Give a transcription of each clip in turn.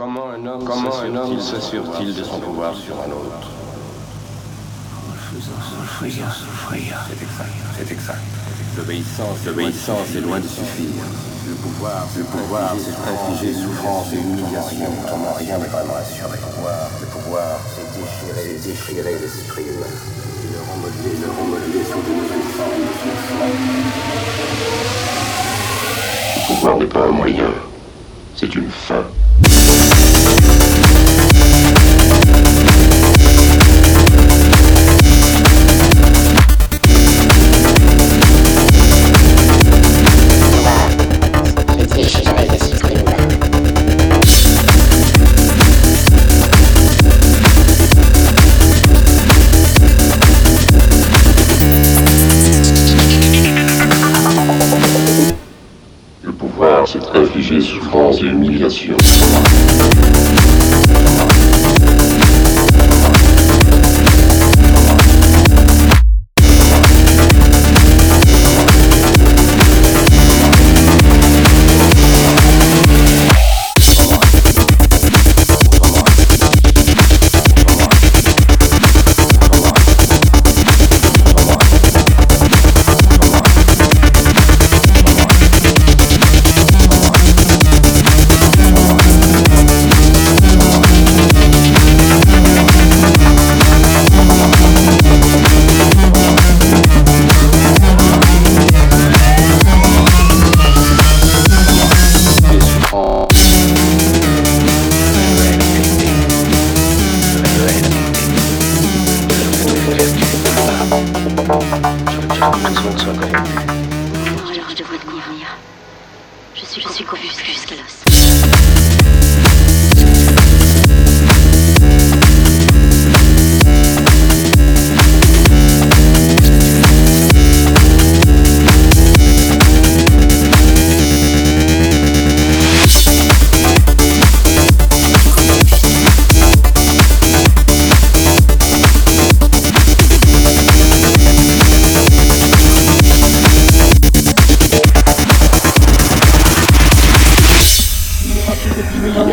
Comment un homme, comment un homme s'assure-t-il de son pouvoir sur un autre C'est exact, c'est exact. L'obéissance, l'obéissance est loin de suffire. Le pouvoir, le pouvoir, c'est infliger souffrance et humiliation. Comment rien n'est vraiment assuré. Le pouvoir, le pouvoir, c'est déchirer, déchirer l'esprit humain. Et le remodeler, le remodeler sous de nouvelles formes. Le pouvoir n'est pas un moyen, c'est une fin. Souffrance et humiliation. Alors je devrais tenir Nia. Je suis, je suis confuse jusqu'à l'os.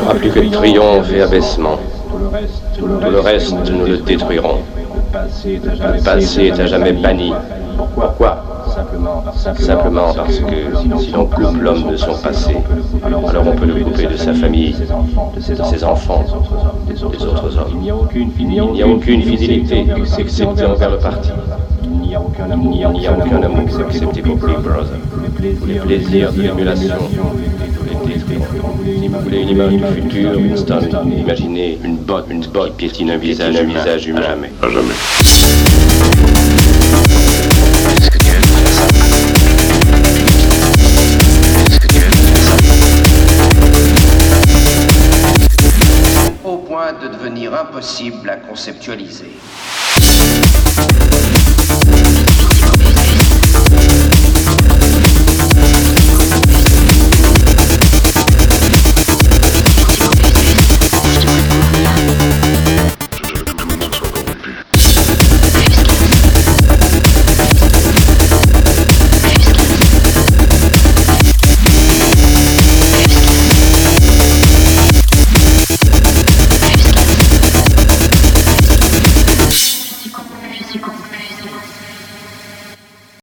Aura plus que triomphe et abaissement. Tout le reste, nous le détruirons. Le passé est à jamais banni. Pourquoi? Simplement parce que si l'on coupe l'homme de son passé, alors on peut le couper de sa famille, de ses enfants, des autres hommes. Il n'y a aucune fidélité excepté envers le parti. Il n'y a aucun amour excepté pour Big Brother. Tous les plaisirs de l'émulation, les détruire. Vous voulez une image du futur, Winston Imaginez une botte, une botte qui piétine un visage, un visage humain, mais À jamais. Est-ce que tu aimes faire ça Est-ce que tu aimes faire ça au point de devenir impossible à conceptualiser.